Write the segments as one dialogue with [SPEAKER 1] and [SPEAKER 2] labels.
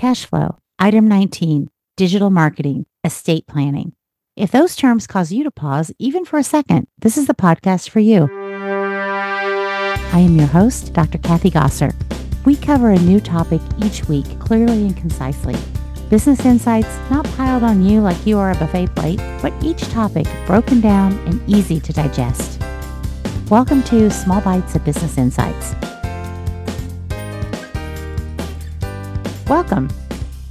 [SPEAKER 1] cash flow, item 19, digital marketing, estate planning. If those terms cause you to pause even for a second, this is the podcast for you. I am your host, Dr. Kathy Gosser. We cover a new topic each week clearly and concisely. Business insights not piled on you like you are a buffet plate, but each topic broken down and easy to digest. Welcome to Small Bites of Business Insights. Welcome.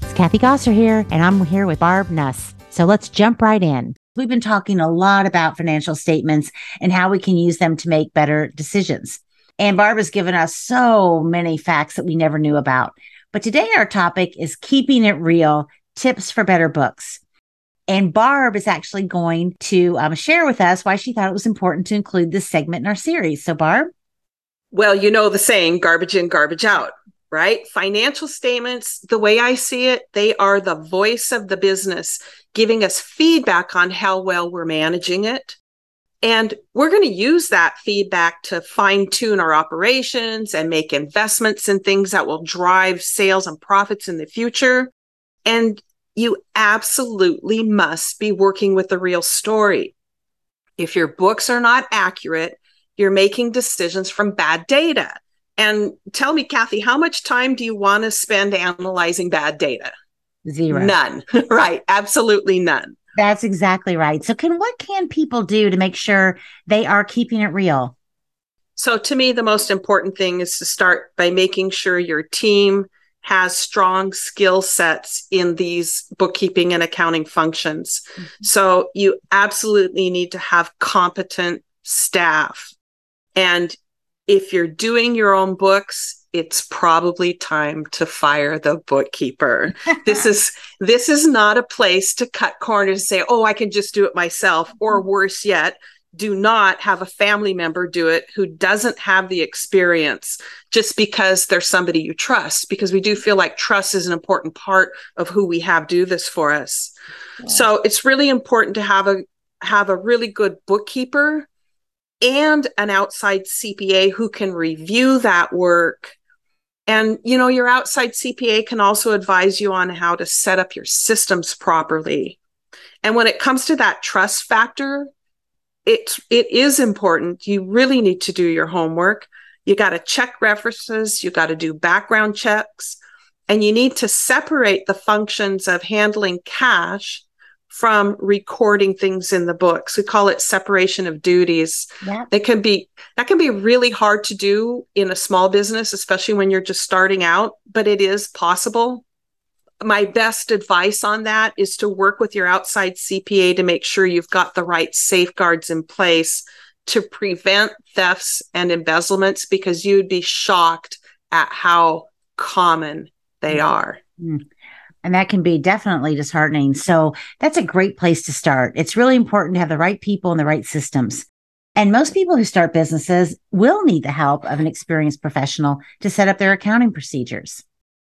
[SPEAKER 1] It's Kathy Gosser here, and I'm here with Barb Nuss. So let's jump right in. We've been talking a lot about financial statements and how we can use them to make better decisions. And Barb has given us so many facts that we never knew about. But today our topic is keeping it real tips for better books. And Barb is actually going to um, share with us why she thought it was important to include this segment in our series. So, Barb?
[SPEAKER 2] Well, you know the saying garbage in, garbage out, right? Financial statements, the way I see it, they are the voice of the business, giving us feedback on how well we're managing it. And we're going to use that feedback to fine tune our operations and make investments in things that will drive sales and profits in the future. And you absolutely must be working with the real story. If your books are not accurate, you're making decisions from bad data. And tell me, Kathy, how much time do you want to spend analyzing bad data?
[SPEAKER 1] Zero.
[SPEAKER 2] None. right. Absolutely none.
[SPEAKER 1] That's exactly right. So can what can people do to make sure they are keeping it real?
[SPEAKER 2] So to me the most important thing is to start by making sure your team has strong skill sets in these bookkeeping and accounting functions. Mm-hmm. So you absolutely need to have competent staff. And if you're doing your own books, it's probably time to fire the bookkeeper. this is this is not a place to cut corners and say, "Oh, I can just do it myself," or mm-hmm. worse yet, do not have a family member do it who doesn't have the experience just because they're somebody you trust because we do feel like trust is an important part of who we have do this for us. Yeah. So it's really important to have a have a really good bookkeeper and an outside CPA who can review that work and you know, your outside CPA can also advise you on how to set up your systems properly. And when it comes to that trust factor, it it is important. You really need to do your homework. You got to check references, you got to do background checks, and you need to separate the functions of handling cash from recording things in the books. We call it separation of duties. Yeah. That can be that can be really hard to do in a small business, especially when you're just starting out, but it is possible. My best advice on that is to work with your outside CPA to make sure you've got the right safeguards in place to prevent thefts and embezzlements because you'd be shocked at how common they are. Mm.
[SPEAKER 1] And that can be definitely disheartening. So that's a great place to start. It's really important to have the right people and the right systems. And most people who start businesses will need the help of an experienced professional to set up their accounting procedures.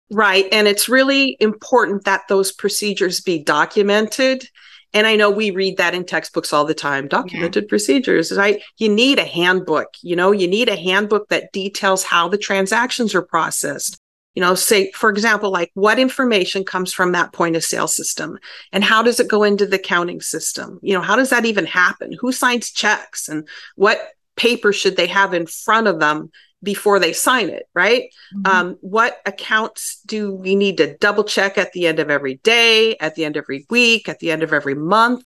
[SPEAKER 2] Right. And it's really important that those procedures be documented. And I know we read that in textbooks all the time documented yeah. procedures, right? You need a handbook, you know, you need a handbook that details how the transactions are processed you know say for example like what information comes from that point of sale system? And how does it go into the counting system? You know how does that even happen? Who signs checks? And what paper should they have in front of them before they sign it right? Mm-hmm. um, what accounts do we need to double check at the end of every day at the end of every week at the end of every month?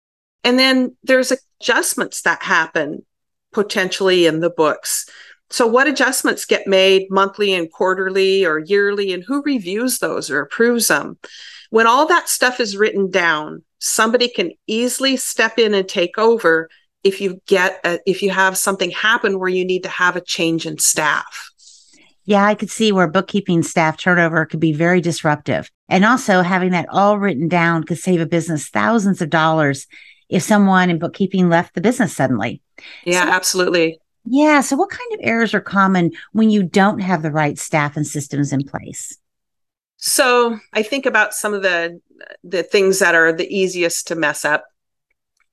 [SPEAKER 2] And then there's adjustments that happen potentially in the books so, what adjustments get made monthly and quarterly or yearly, and who reviews those or approves them? When all that stuff is written down, somebody can easily step in and take over if you get a, if you have something happen where you need to have a change in staff.
[SPEAKER 1] Yeah, I could see where bookkeeping staff turnover could be very disruptive. And also having that all written down could save a business thousands of dollars if someone in bookkeeping left the business suddenly.
[SPEAKER 2] Yeah, so, absolutely.
[SPEAKER 1] Yeah. So, what kind of errors are common when you don't have the right staff and systems in place?
[SPEAKER 2] So, I think about some of the the things that are the easiest to mess up.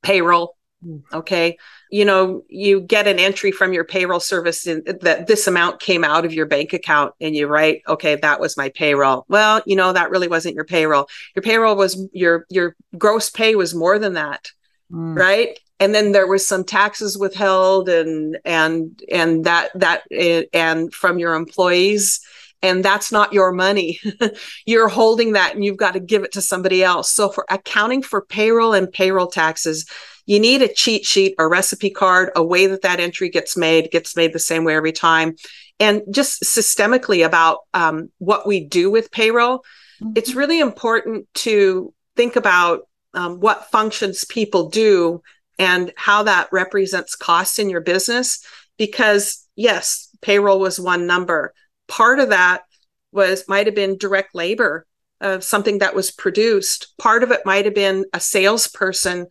[SPEAKER 2] Payroll. Mm. Okay. You know, you get an entry from your payroll service in, that this amount came out of your bank account and you write, okay, that was my payroll. Well, you know, that really wasn't your payroll. Your payroll was your, your gross pay was more than that. Mm. Right. And then there was some taxes withheld and, and, and that, that, eh, and from your employees and that's not your money. You're holding that and you've got to give it to somebody else. So for accounting for payroll and payroll taxes, you need a cheat sheet, a recipe card, a way that that entry gets made, gets made the same way every time. And just systemically about um, what we do with payroll, mm-hmm. it's really important to think about um, what functions people do and how that represents cost in your business. Because yes, payroll was one number. Part of that was might have been direct labor of something that was produced. Part of it might have been a salesperson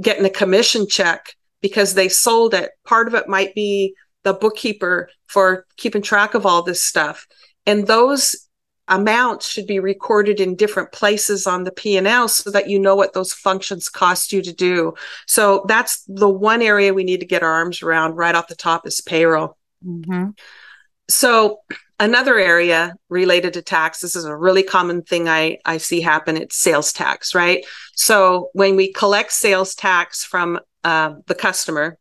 [SPEAKER 2] getting a commission check because they sold it. Part of it might be the bookkeeper for keeping track of all this stuff. And those amounts should be recorded in different places on the P&L so that you know what those functions cost you to do. So that's the one area we need to get our arms around right off the top is payroll. Mm-hmm. So another area related to tax this is a really common thing i i see happen it's sales tax right so when we collect sales tax from uh, the customer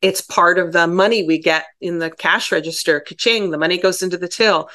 [SPEAKER 2] it's part of the money we get in the cash register ka-ching the money goes into the till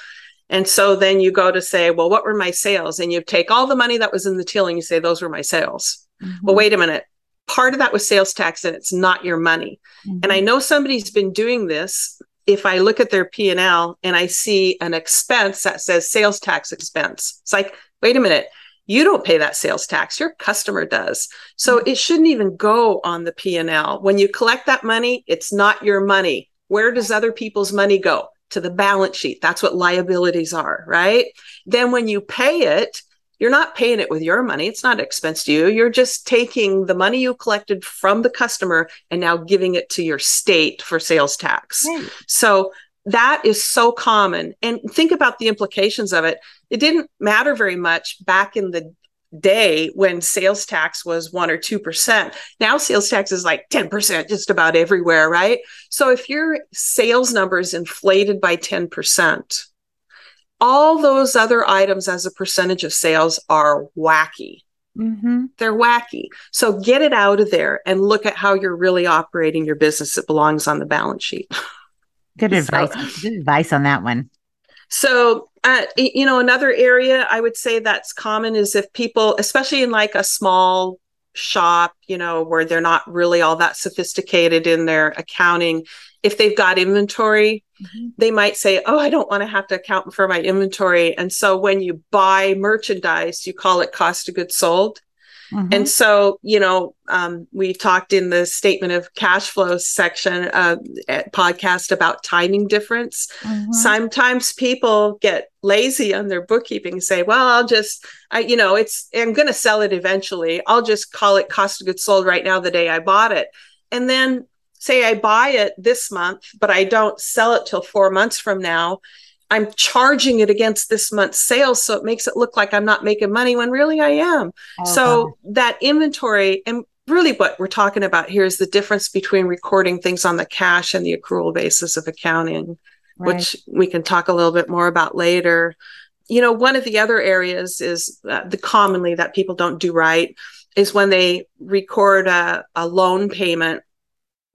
[SPEAKER 2] and so then you go to say well what were my sales and you take all the money that was in the till and you say those were my sales mm-hmm. well wait a minute part of that was sales tax and it's not your money mm-hmm. and i know somebody's been doing this if I look at their P&L and I see an expense that says sales tax expense, it's like, wait a minute, you don't pay that sales tax, your customer does. So mm-hmm. it shouldn't even go on the P&L. When you collect that money, it's not your money. Where does other people's money go? To the balance sheet. That's what liabilities are, right? Then when you pay it, you're not paying it with your money. It's not expense to you. You're just taking the money you collected from the customer and now giving it to your state for sales tax. Right. So that is so common. And think about the implications of it. It didn't matter very much back in the day when sales tax was 1 or 2%. Now sales tax is like 10% just about everywhere, right? So if your sales number is inflated by 10%, all those other items as a percentage of sales are wacky. Mm-hmm. They're wacky. So get it out of there and look at how you're really operating your business. It belongs on the balance sheet.
[SPEAKER 1] Good advice. So, Good advice on that one.
[SPEAKER 2] So, uh, you know, another area I would say that's common is if people, especially in like a small shop, you know, where they're not really all that sophisticated in their accounting, if they've got inventory, mm-hmm. they might say, Oh, I don't want to have to account for my inventory. And so when you buy merchandise, you call it cost of goods sold. Mm-hmm. And so, you know, um, we talked in the statement of cash flow section uh, podcast about timing difference. Mm-hmm. Sometimes people get lazy on their bookkeeping and say, well, I'll just, I, you know, it's, I'm going to sell it eventually. I'll just call it cost of goods sold right now, the day I bought it. And then say I buy it this month, but I don't sell it till four months from now, I'm charging it against this month's sales. So it makes it look like I'm not making money when really I am. Oh, so that inventory, and really what we're talking about here is the difference between recording things on the cash and the accrual basis of accounting, right. which we can talk a little bit more about later. You know, one of the other areas is uh, the commonly that people don't do right is when they record a, a loan payment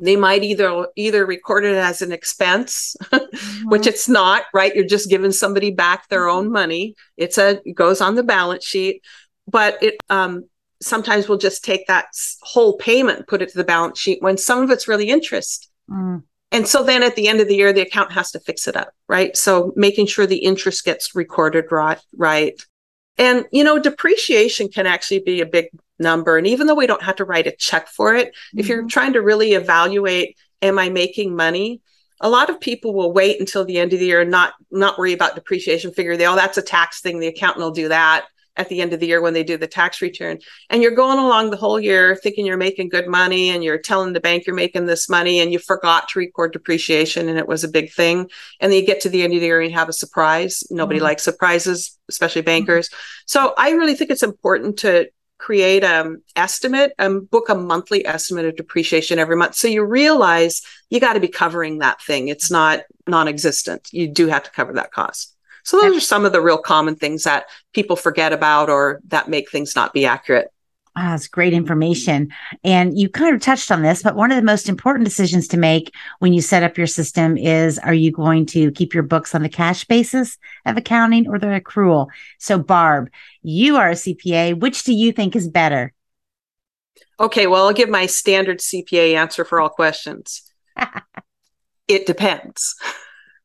[SPEAKER 2] they might either either record it as an expense mm-hmm. which it's not right you're just giving somebody back their own mm-hmm. money it's a it goes on the balance sheet but it um, sometimes we'll just take that whole payment put it to the balance sheet when some of it's really interest mm. and so then at the end of the year the account has to fix it up right so making sure the interest gets recorded right right and you know depreciation can actually be a big number. And even though we don't have to write a check for it, mm-hmm. if you're mm-hmm. trying to really evaluate, am I making money? A lot of people will wait until the end of the year and not not worry about depreciation. Figure they, oh, that's a tax thing. The accountant will do that at the end of the year when they do the tax return. And you're going along the whole year thinking you're making good money and you're telling the bank you're making this money and you forgot to record depreciation and it was a big thing. And then you get to the end of the year and you have a surprise. Nobody mm-hmm. likes surprises, especially bankers. Mm-hmm. So I really think it's important to create an estimate and book a monthly estimate of depreciation every month. So you realize you got to be covering that thing. It's not non-existent. You do have to cover that cost. So those are some of the real common things that people forget about or that make things not be accurate.
[SPEAKER 1] Ah, it's great information. And you kind of touched on this, but one of the most important decisions to make when you set up your system is are you going to keep your books on the cash basis of accounting or the accrual? So, Barb, you are a CPA. Which do you think is better?
[SPEAKER 2] Okay, well, I'll give my standard CPA answer for all questions. it depends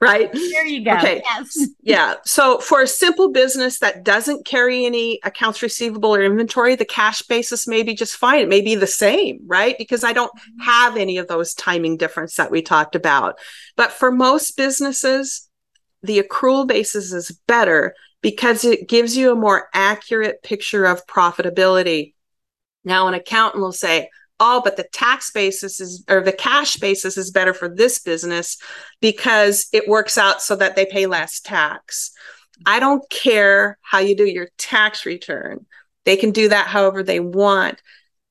[SPEAKER 2] right?
[SPEAKER 1] There you go.
[SPEAKER 2] Okay. Yes. yeah. So for a simple business that doesn't carry any accounts receivable or inventory, the cash basis may be just fine. It may be the same, right? Because I don't mm-hmm. have any of those timing difference that we talked about. But for most businesses, the accrual basis is better because it gives you a more accurate picture of profitability. Now, an accountant will say, oh, but the tax basis is, or the cash basis is better for this business because it works out so that they pay less tax. I don't care how you do your tax return. They can do that however they want.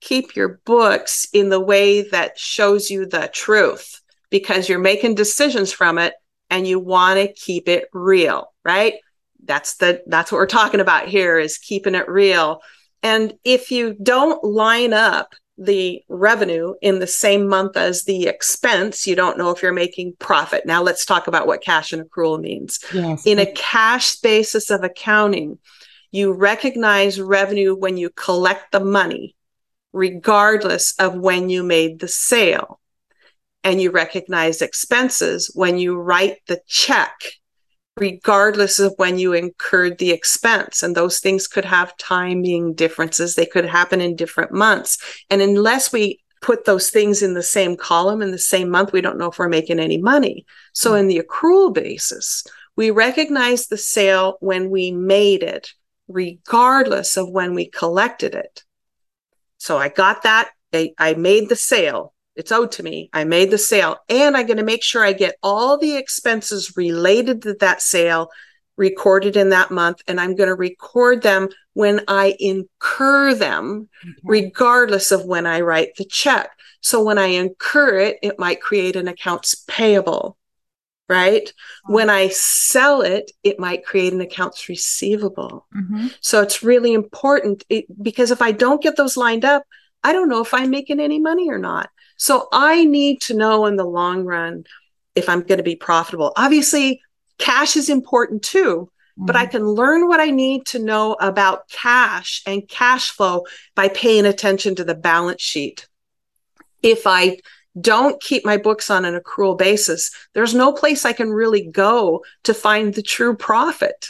[SPEAKER 2] Keep your books in the way that shows you the truth because you're making decisions from it and you want to keep it real, right? That's the that's what we're talking about here is keeping it real. And if you don't line up the revenue in the same month as the expense, you don't know if you're making profit. Now let's talk about what cash and accrual means. Yes. In a cash basis of accounting, you recognize revenue when you collect the money, regardless of when you made the sale. And you recognize expenses when you write the check regardless of when you incurred the expense. And those things could have timing differences. They could happen in different months. And unless we put those things in the same column in the same month, we don't know if we're making any money. So mm. in the accrual basis, we recognize the sale when we made it, regardless of when we collected it. So I got that. I, I made the sale. It's owed to me. I made the sale and I'm going to make sure I get all the expenses related to that sale recorded in that month. And I'm going to record them when I incur them, okay. regardless of when I write the check. So when I incur it, it might create an accounts payable, right? Mm-hmm. When I sell it, it might create an accounts receivable. Mm-hmm. So it's really important it, because if I don't get those lined up, I don't know if I'm making any money or not. So I need to know in the long run if I'm going to be profitable. Obviously, cash is important too, mm-hmm. but I mm-hmm. can learn what I need to know about cash and cash flow by paying attention to the balance sheet. If I don't keep my books on an accrual basis, there's no place I can really go to find the true profit.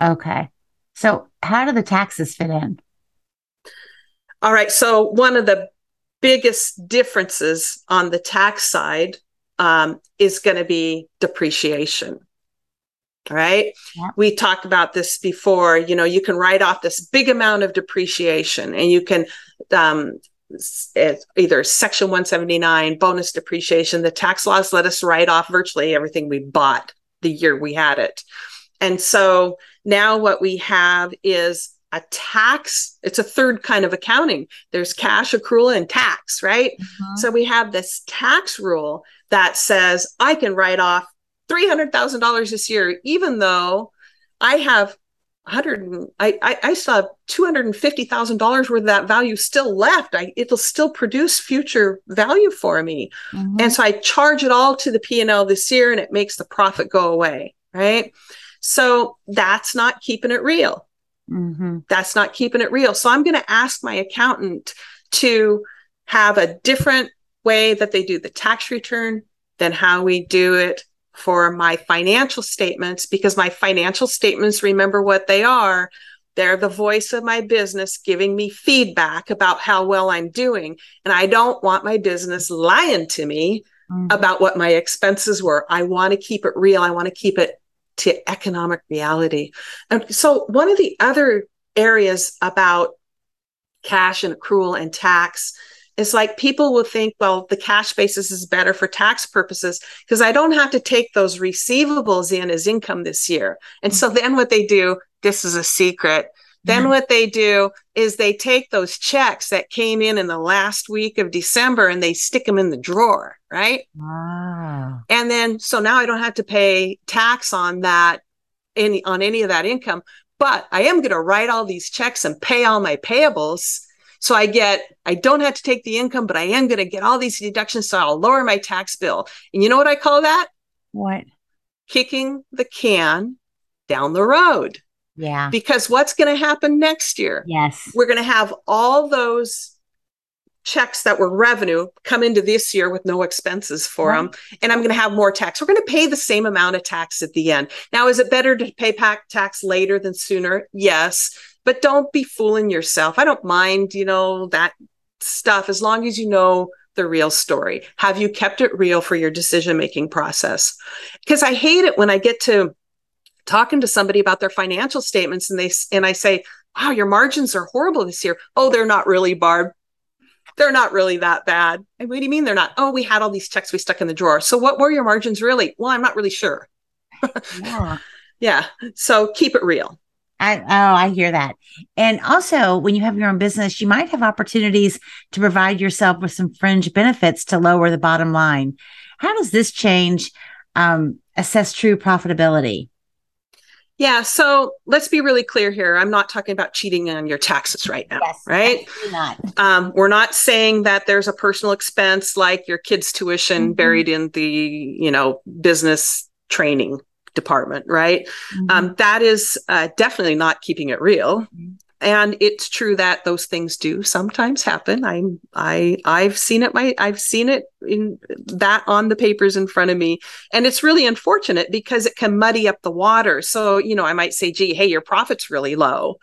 [SPEAKER 1] Okay. So, how do the taxes fit in?
[SPEAKER 2] All right. So, one of the biggest differences on the tax side um, is going to be depreciation. Right. Yeah. We talked about this before. You know, you can write off this big amount of depreciation and you can um, either section 179 bonus depreciation the tax laws let us write off virtually everything we bought the year we had it and so now what we have is a tax it's a third kind of accounting. There's cash accrual and tax right? Mm-hmm. so we have this tax rule that says i can write off $300000 this year even though i have 100 I, I i still have $250000 worth of that value still left. I, it'll still produce future value for me. Mm-hmm. and so i charge it all to the p&l this year and it makes the profit go away right? So that's not keeping it real Mm-hmm. That's not keeping it real. So I'm going to ask my accountant to have a different way that they do the tax return than how we do it for my financial statements because my financial statements, remember what they are. They're the voice of my business giving me feedback about how well I'm doing. And I don't want my business lying to me mm-hmm. about what my expenses were. I want to keep it real. I want to keep it to economic reality. And so, one of the other areas about cash and accrual and tax is like people will think, well, the cash basis is better for tax purposes because I don't have to take those receivables in as income this year. And mm-hmm. so then what they do, this is a secret, Then mm-hmm. what they do is they take those checks that came in in the last week of December and they stick them in the drawer, right? Wow. And then so now I don't have to pay tax on that any on any of that income, but I am going to write all these checks and pay all my payables. So I get, I don't have to take the income, but I am going to get all these deductions. So I'll lower my tax bill. And you know what I call that?
[SPEAKER 1] What?
[SPEAKER 2] Kicking the can down the road.
[SPEAKER 1] Yeah.
[SPEAKER 2] Because what's going to happen next year?
[SPEAKER 1] Yes.
[SPEAKER 2] We're going to have all those checks that were revenue come into this year with no expenses for right. them and i'm going to have more tax we're going to pay the same amount of tax at the end now is it better to pay pack tax later than sooner yes but don't be fooling yourself i don't mind you know that stuff as long as you know the real story have you kept it real for your decision making process because i hate it when i get to talking to somebody about their financial statements and they and I say, "Wow, your margins are horrible this year." "Oh, they're not really, Barb. They're not really that bad." And what do you mean they're not? "Oh, we had all these checks we stuck in the drawer." So what were your margins really? Well, I'm not really sure. yeah. yeah. So keep it real.
[SPEAKER 1] I, oh, I hear that. And also, when you have your own business, you might have opportunities to provide yourself with some fringe benefits to lower the bottom line. How does this change um, assess true profitability?
[SPEAKER 2] Yeah. So let's be really clear here. I'm not talking about cheating on your taxes right now, yes, right? Not. Um, we're not saying that there's a personal expense like your kid's tuition mm-hmm. buried in the, you know, business training department, right? Mm-hmm. Um, that is uh, definitely not keeping it real. Mm-hmm and it's true that those things do sometimes happen. I'm i i've seen it my i've seen it in that on the papers in front of me. And it's really unfortunate because it can muddy up the water. So you know i might say gee hey your profit's really low.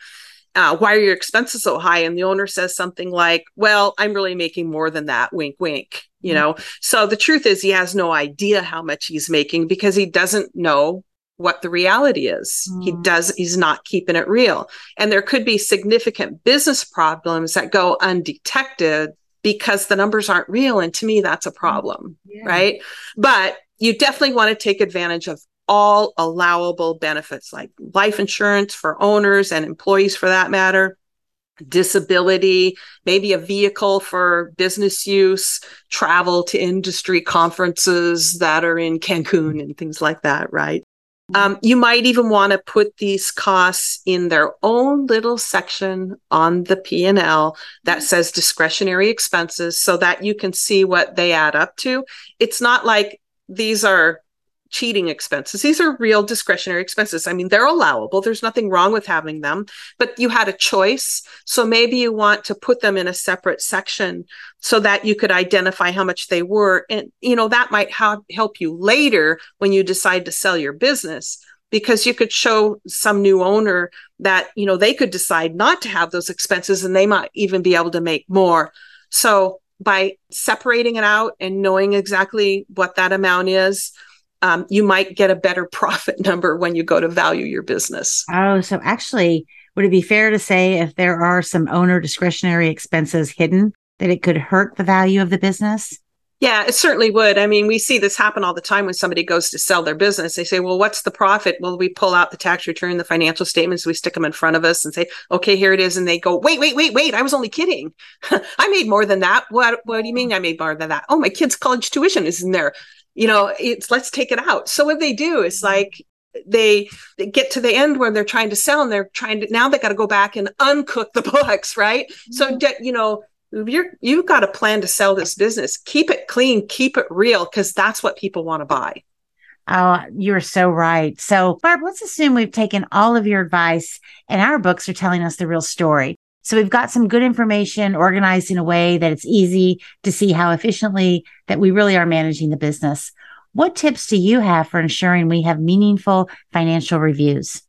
[SPEAKER 2] Uh, why are your expenses so high? And the owner says something like well i'm really making more than that. Wink wink you mm-hmm. know? So the truth is he has no idea how much he's making because he doesn't know what the reality is. Mm. He does, he's not keeping it real. And there could be significant business problems that go undetected because the numbers aren't real. And to me, that's a mm. problem, yeah. right? But you definitely want to take advantage of all allowable benefits like life insurance for owners and employees for that matter disability, maybe a vehicle for business use, travel to industry conferences that are in Cancun and things like that, right? Um, you might even want to put these costs in their own little section on the P&L that says discretionary expenses so that you can see what they add up to. It's not like these are cheating expenses. These are real discretionary expenses. I mean, they're allowable. There's nothing wrong with having them, but you had a choice. So maybe you want to put them in a separate section so that you could identify how much they were. And, you know, that might ha- help you later when you decide to sell your business because you could show some new owner that, you know, they could decide not to have those expenses and they might even be able to make more. So by separating it out and knowing exactly what that amount is, um, you might get a better profit number when you go to value your business.
[SPEAKER 1] Oh, so actually, would it be fair to say if there are some owner discretionary expenses hidden, that it could hurt the value of the business?
[SPEAKER 2] Yeah, it certainly would. I mean, we see this happen all the time when somebody goes to sell their business. They say, Well, what's the profit? Well, we pull out the tax return, the financial statements, we stick them in front of us and say, Okay, here it is. And they go, Wait, wait, wait, wait. I was only kidding. I made more than that. What, what do you mean I made more than that? Oh, my kid's college tuition is in there you know it's let's take it out so what they do is mm-hmm. like they, they get to the end where they're trying to sell and they're trying to now they got to go back and uncook the books right mm-hmm. so you know you're you've got a plan to sell this business keep it clean keep it real because that's what people want to buy
[SPEAKER 1] Oh, you're so right. So, Barb, let's assume we've taken all of your advice and our books are telling us the real story. So we've got some good information organized in a way that it's easy to see how efficiently that we really are managing the business. What tips do you have for ensuring we have meaningful financial reviews?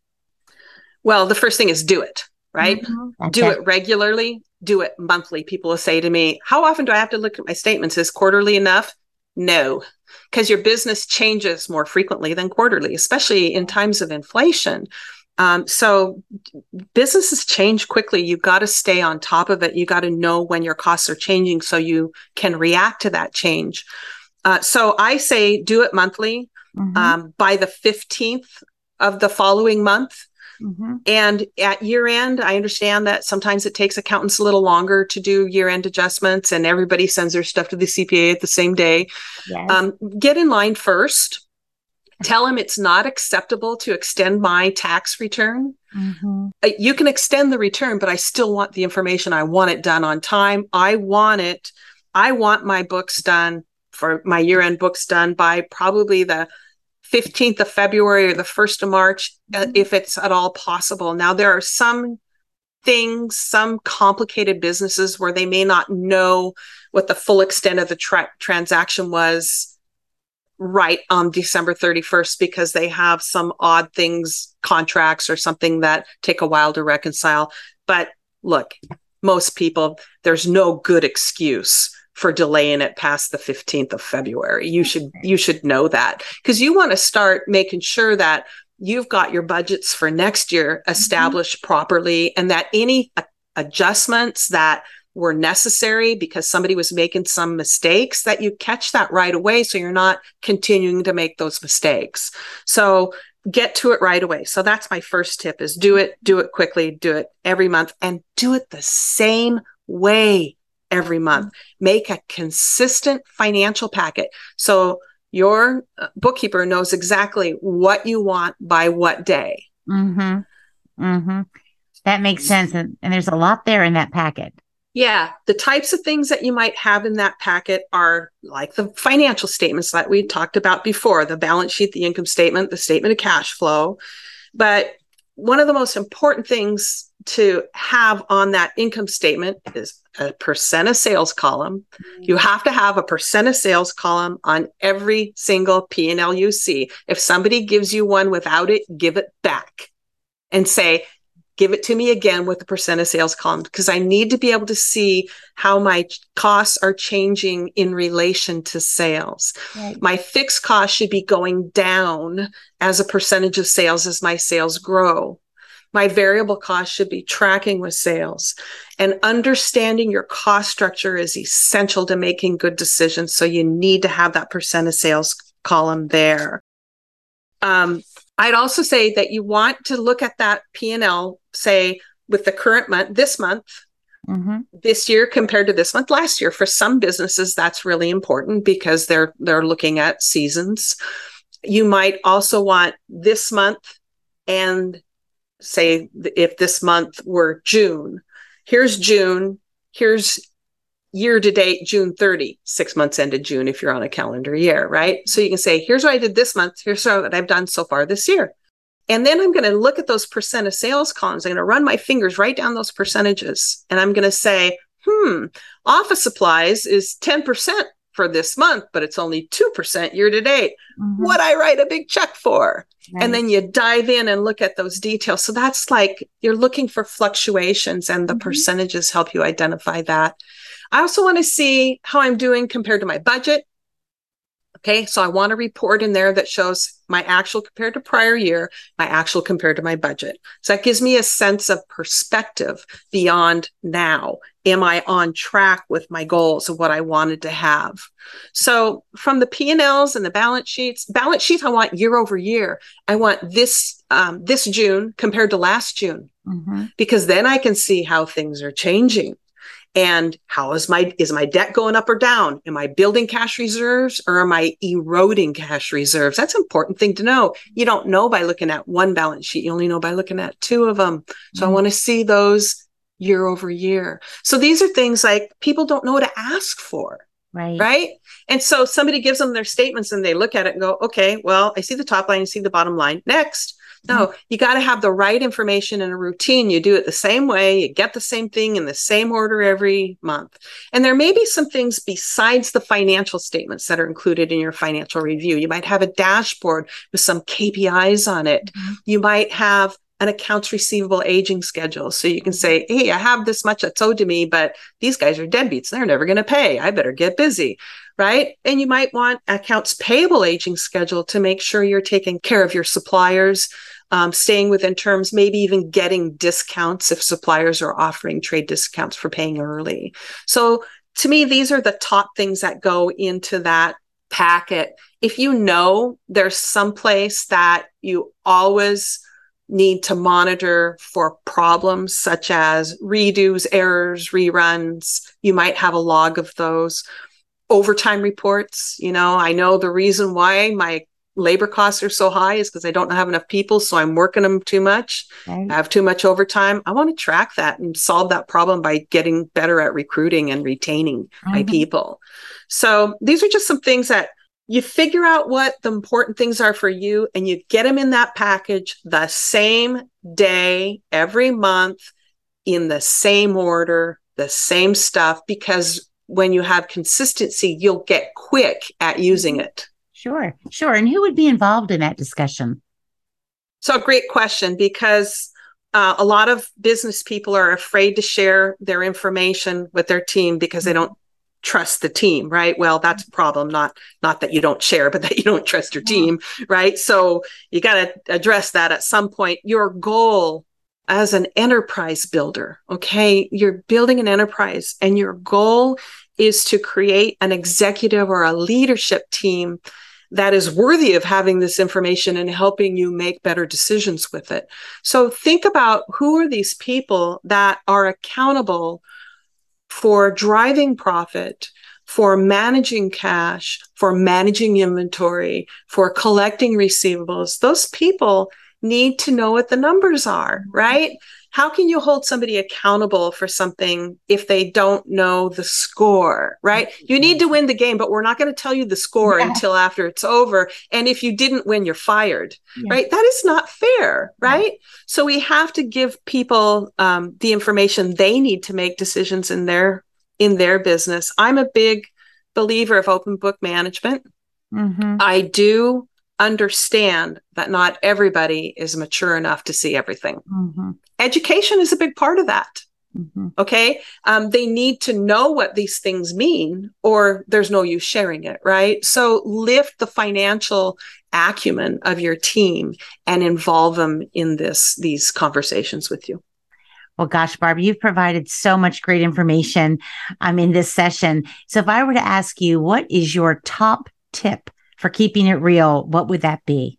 [SPEAKER 2] Well, the first thing is do it, right? Mm-hmm. Do it. it regularly, do it monthly. People will say to me, How often do I have to look at my statements? Is quarterly enough? No, because your business changes more frequently than quarterly, especially in times of inflation. Um, so businesses change quickly. You've got to stay on top of it. You got to know when your costs are changing so you can react to that change. Uh, so I say do it monthly. Mm-hmm. Um, by the 15th of the following month, Mm-hmm. And at year end, I understand that sometimes it takes accountants a little longer to do year end adjustments, and everybody sends their stuff to the CPA at the same day. Yes. Um, get in line first. Tell him it's not acceptable to extend my tax return. Mm-hmm. Uh, you can extend the return, but I still want the information. I want it done on time. I want it. I want my books done for my year end books done by probably the 15th of February or the 1st of March, uh, mm-hmm. if it's at all possible. Now, there are some things, some complicated businesses where they may not know what the full extent of the tra- transaction was right on December 31st because they have some odd things, contracts or something that take a while to reconcile. But look, most people, there's no good excuse for delaying it past the 15th of February. You should you should know that because you want to start making sure that you've got your budgets for next year established mm-hmm. properly and that any adjustments that were necessary because somebody was making some mistakes that you catch that right away so you're not continuing to make those mistakes. So get to it right away. So that's my first tip is do it, do it quickly, do it every month and do it the same way every month. Make a consistent financial packet. So your uh, bookkeeper knows exactly what you want by what day.
[SPEAKER 1] Mm-hmm. Mm-hmm. That makes sense. And, and there's a lot there in that packet.
[SPEAKER 2] Yeah. The types of things that you might have in that packet are like the financial statements that we talked about before the balance sheet, the income statement, the statement of cash flow. But one of the most important things to have on that income statement is a percent of sales column. Mm-hmm. You have to have a percent of sales column on every single P&L you see. If somebody gives you one without it, give it back and say, give it to me again with the percent of sales column because I need to be able to see how my costs are changing in relation to sales. Right. My fixed cost should be going down as a percentage of sales as my sales grow. My variable cost should be tracking with sales. And understanding your cost structure is essential to making good decisions. So you need to have that percent of sales column there. Um, I'd also say that you want to look at that P&L, say with the current month, this month, mm-hmm. this year compared to this month last year. For some businesses, that's really important because they're they're looking at seasons. You might also want this month and say if this month were June, here's June, here's year to date June 30, six months ended June if you're on a calendar year, right? So you can say, here's what I did this month, here's what I've done so far this year. And then I'm going to look at those percent of sales columns. I'm going to run my fingers right down those percentages. And I'm going to say, hmm, office supplies is 10% for this month, but it's only 2% year to date. Mm-hmm. What I write a big check for? Right. And then you dive in and look at those details. So that's like you're looking for fluctuations and the mm-hmm. percentages help you identify that. I also want to see how I'm doing compared to my budget. Okay, so I want a report in there that shows my actual compared to prior year, my actual compared to my budget. So that gives me a sense of perspective beyond now. Am I on track with my goals of what I wanted to have? So from the P&Ls and the balance sheets, balance sheets I want year over year. I want this um, this June compared to last June, mm-hmm. because then I can see how things are changing and how is my is my debt going up or down? Am i building cash reserves or am i eroding cash reserves? That's an important thing to know. You don't know by looking at one balance sheet. You only know by looking at two of them so mm-hmm. i want to see those year over year. So these are things like people don't know what to ask for
[SPEAKER 1] right.
[SPEAKER 2] right? And so somebody gives them their statements and they look at it and go okay well i see the top line i see the bottom line. Next no, mm-hmm. you got to have the right information and a routine. You do it the same way, you get the same thing in the same order every month. And there may be some things besides the financial statements that are included in your financial review. You might have a dashboard with some KPIs on it. Mm-hmm. You might have an accounts receivable aging schedule. So you can say, Hey, I have this much that's owed to me, but these guys are deadbeats. They're never going to pay. I better get busy. Right. And you might want accounts payable aging schedule to make sure you're taking care of your suppliers, um, staying within terms, maybe even getting discounts if suppliers are offering trade discounts for paying early. So to me, these are the top things that go into that packet. If you know there's some place that you always need to monitor for problems such as redos, errors, reruns. You might have a log of those. Overtime reports. You know, I know the reason why my labor costs are so high is because I don't have enough people. So I'm working them too much. Right. I have too much overtime. I want to track that and solve that problem by getting better at recruiting and retaining mm-hmm. my people. So these are just some things that you figure out what the important things are for you and you get them in that package the same day every month in the same order, the same stuff, because when you have consistency, you'll get quick at using mm-hmm. it.
[SPEAKER 1] Sure, sure. And who would be involved in that discussion?
[SPEAKER 2] So, great question because uh, a lot of business people are afraid to share their information with their team because they don't trust the team right? Well that's a problem not not that you don't share but that you don't trust your team right? So you got to address that at some point. Your goal as an enterprise builder okay? You're building an enterprise and your goal is to create an executive or a leadership team that is worthy of having this information and helping you make better decisions with it. So think about who are these people that are accountable for driving profit, for managing cash, for managing inventory, for collecting receivables. Those people need to know what the numbers are, right? how can you hold somebody accountable for something if they don't know the score, right? You need to win the game, but we're not going to tell you the score yeah. until after it's over. And if you didn't win, you're fired, yeah. right? That is not fair, right? Yeah. So we have to give people um, the information they need to make decisions in their in their business. I'm a big believer of open book management. Mm-hmm. I do understand that not everybody is mature enough to see everything. Mm-hmm education is a big part of that. Mm-hmm. Okay. Um, they need to know what these things mean, or there's no use sharing it, right? So lift the financial acumen of your team and involve them in this these conversations with you.
[SPEAKER 1] Well, gosh, Barbara, you've provided so much great information um, in this session. So if I were to ask you, what is your top tip for keeping it real, what would that be?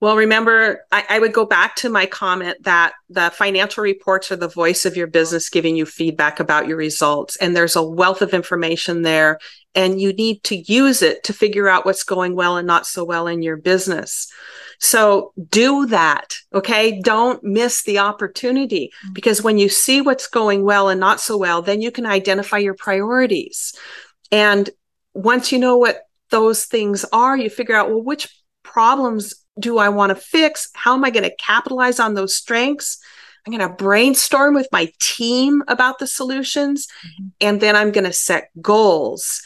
[SPEAKER 2] Well, remember, I, I, would go back to my comment that the financial reports are the voice of your business giving you feedback about your results. And there's a wealth of information there, and you need to use it to figure out what's going well and not so well in your business. So do that. Okay. Don't miss the opportunity mm-hmm. because when you see what's going well and not so well, then you can identify your priorities. And once you know what those things are, you figure out, well, which problems do I want to fix? How am I going to capitalize on those strengths? I'm going to brainstorm with my team about the solutions. Mm-hmm. And then I'm going to set goals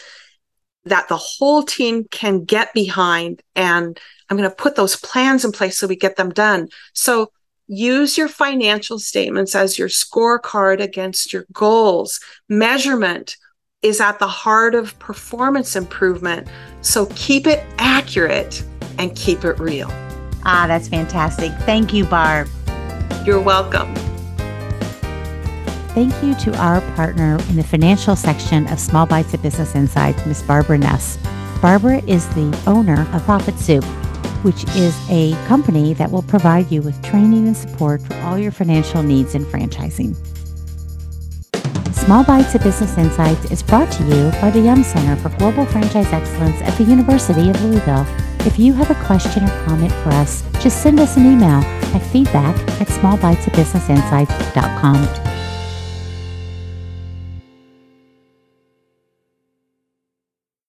[SPEAKER 2] that the whole team can get behind. And I'm going to put those plans in place so we get them done. So use your financial statements as your scorecard against your goals. Measurement is at the heart of performance improvement. So keep it accurate and keep it real.
[SPEAKER 1] Ah, that's fantastic. Thank you, Barb.
[SPEAKER 2] You're welcome.
[SPEAKER 1] Thank you to our partner in the financial section of Small Bites of Business Insights, Ms. Barbara Nuss. Barbara is the owner of ProfitSoup, which is a company that will provide you with training and support for all your financial needs in franchising. Small Bites of Business Insights is brought to you by the Yum Center for Global Franchise Excellence at the University of Louisville. If you have a question or comment for us, just send us an email at feedback at smallbitesofbusinessinsights.com.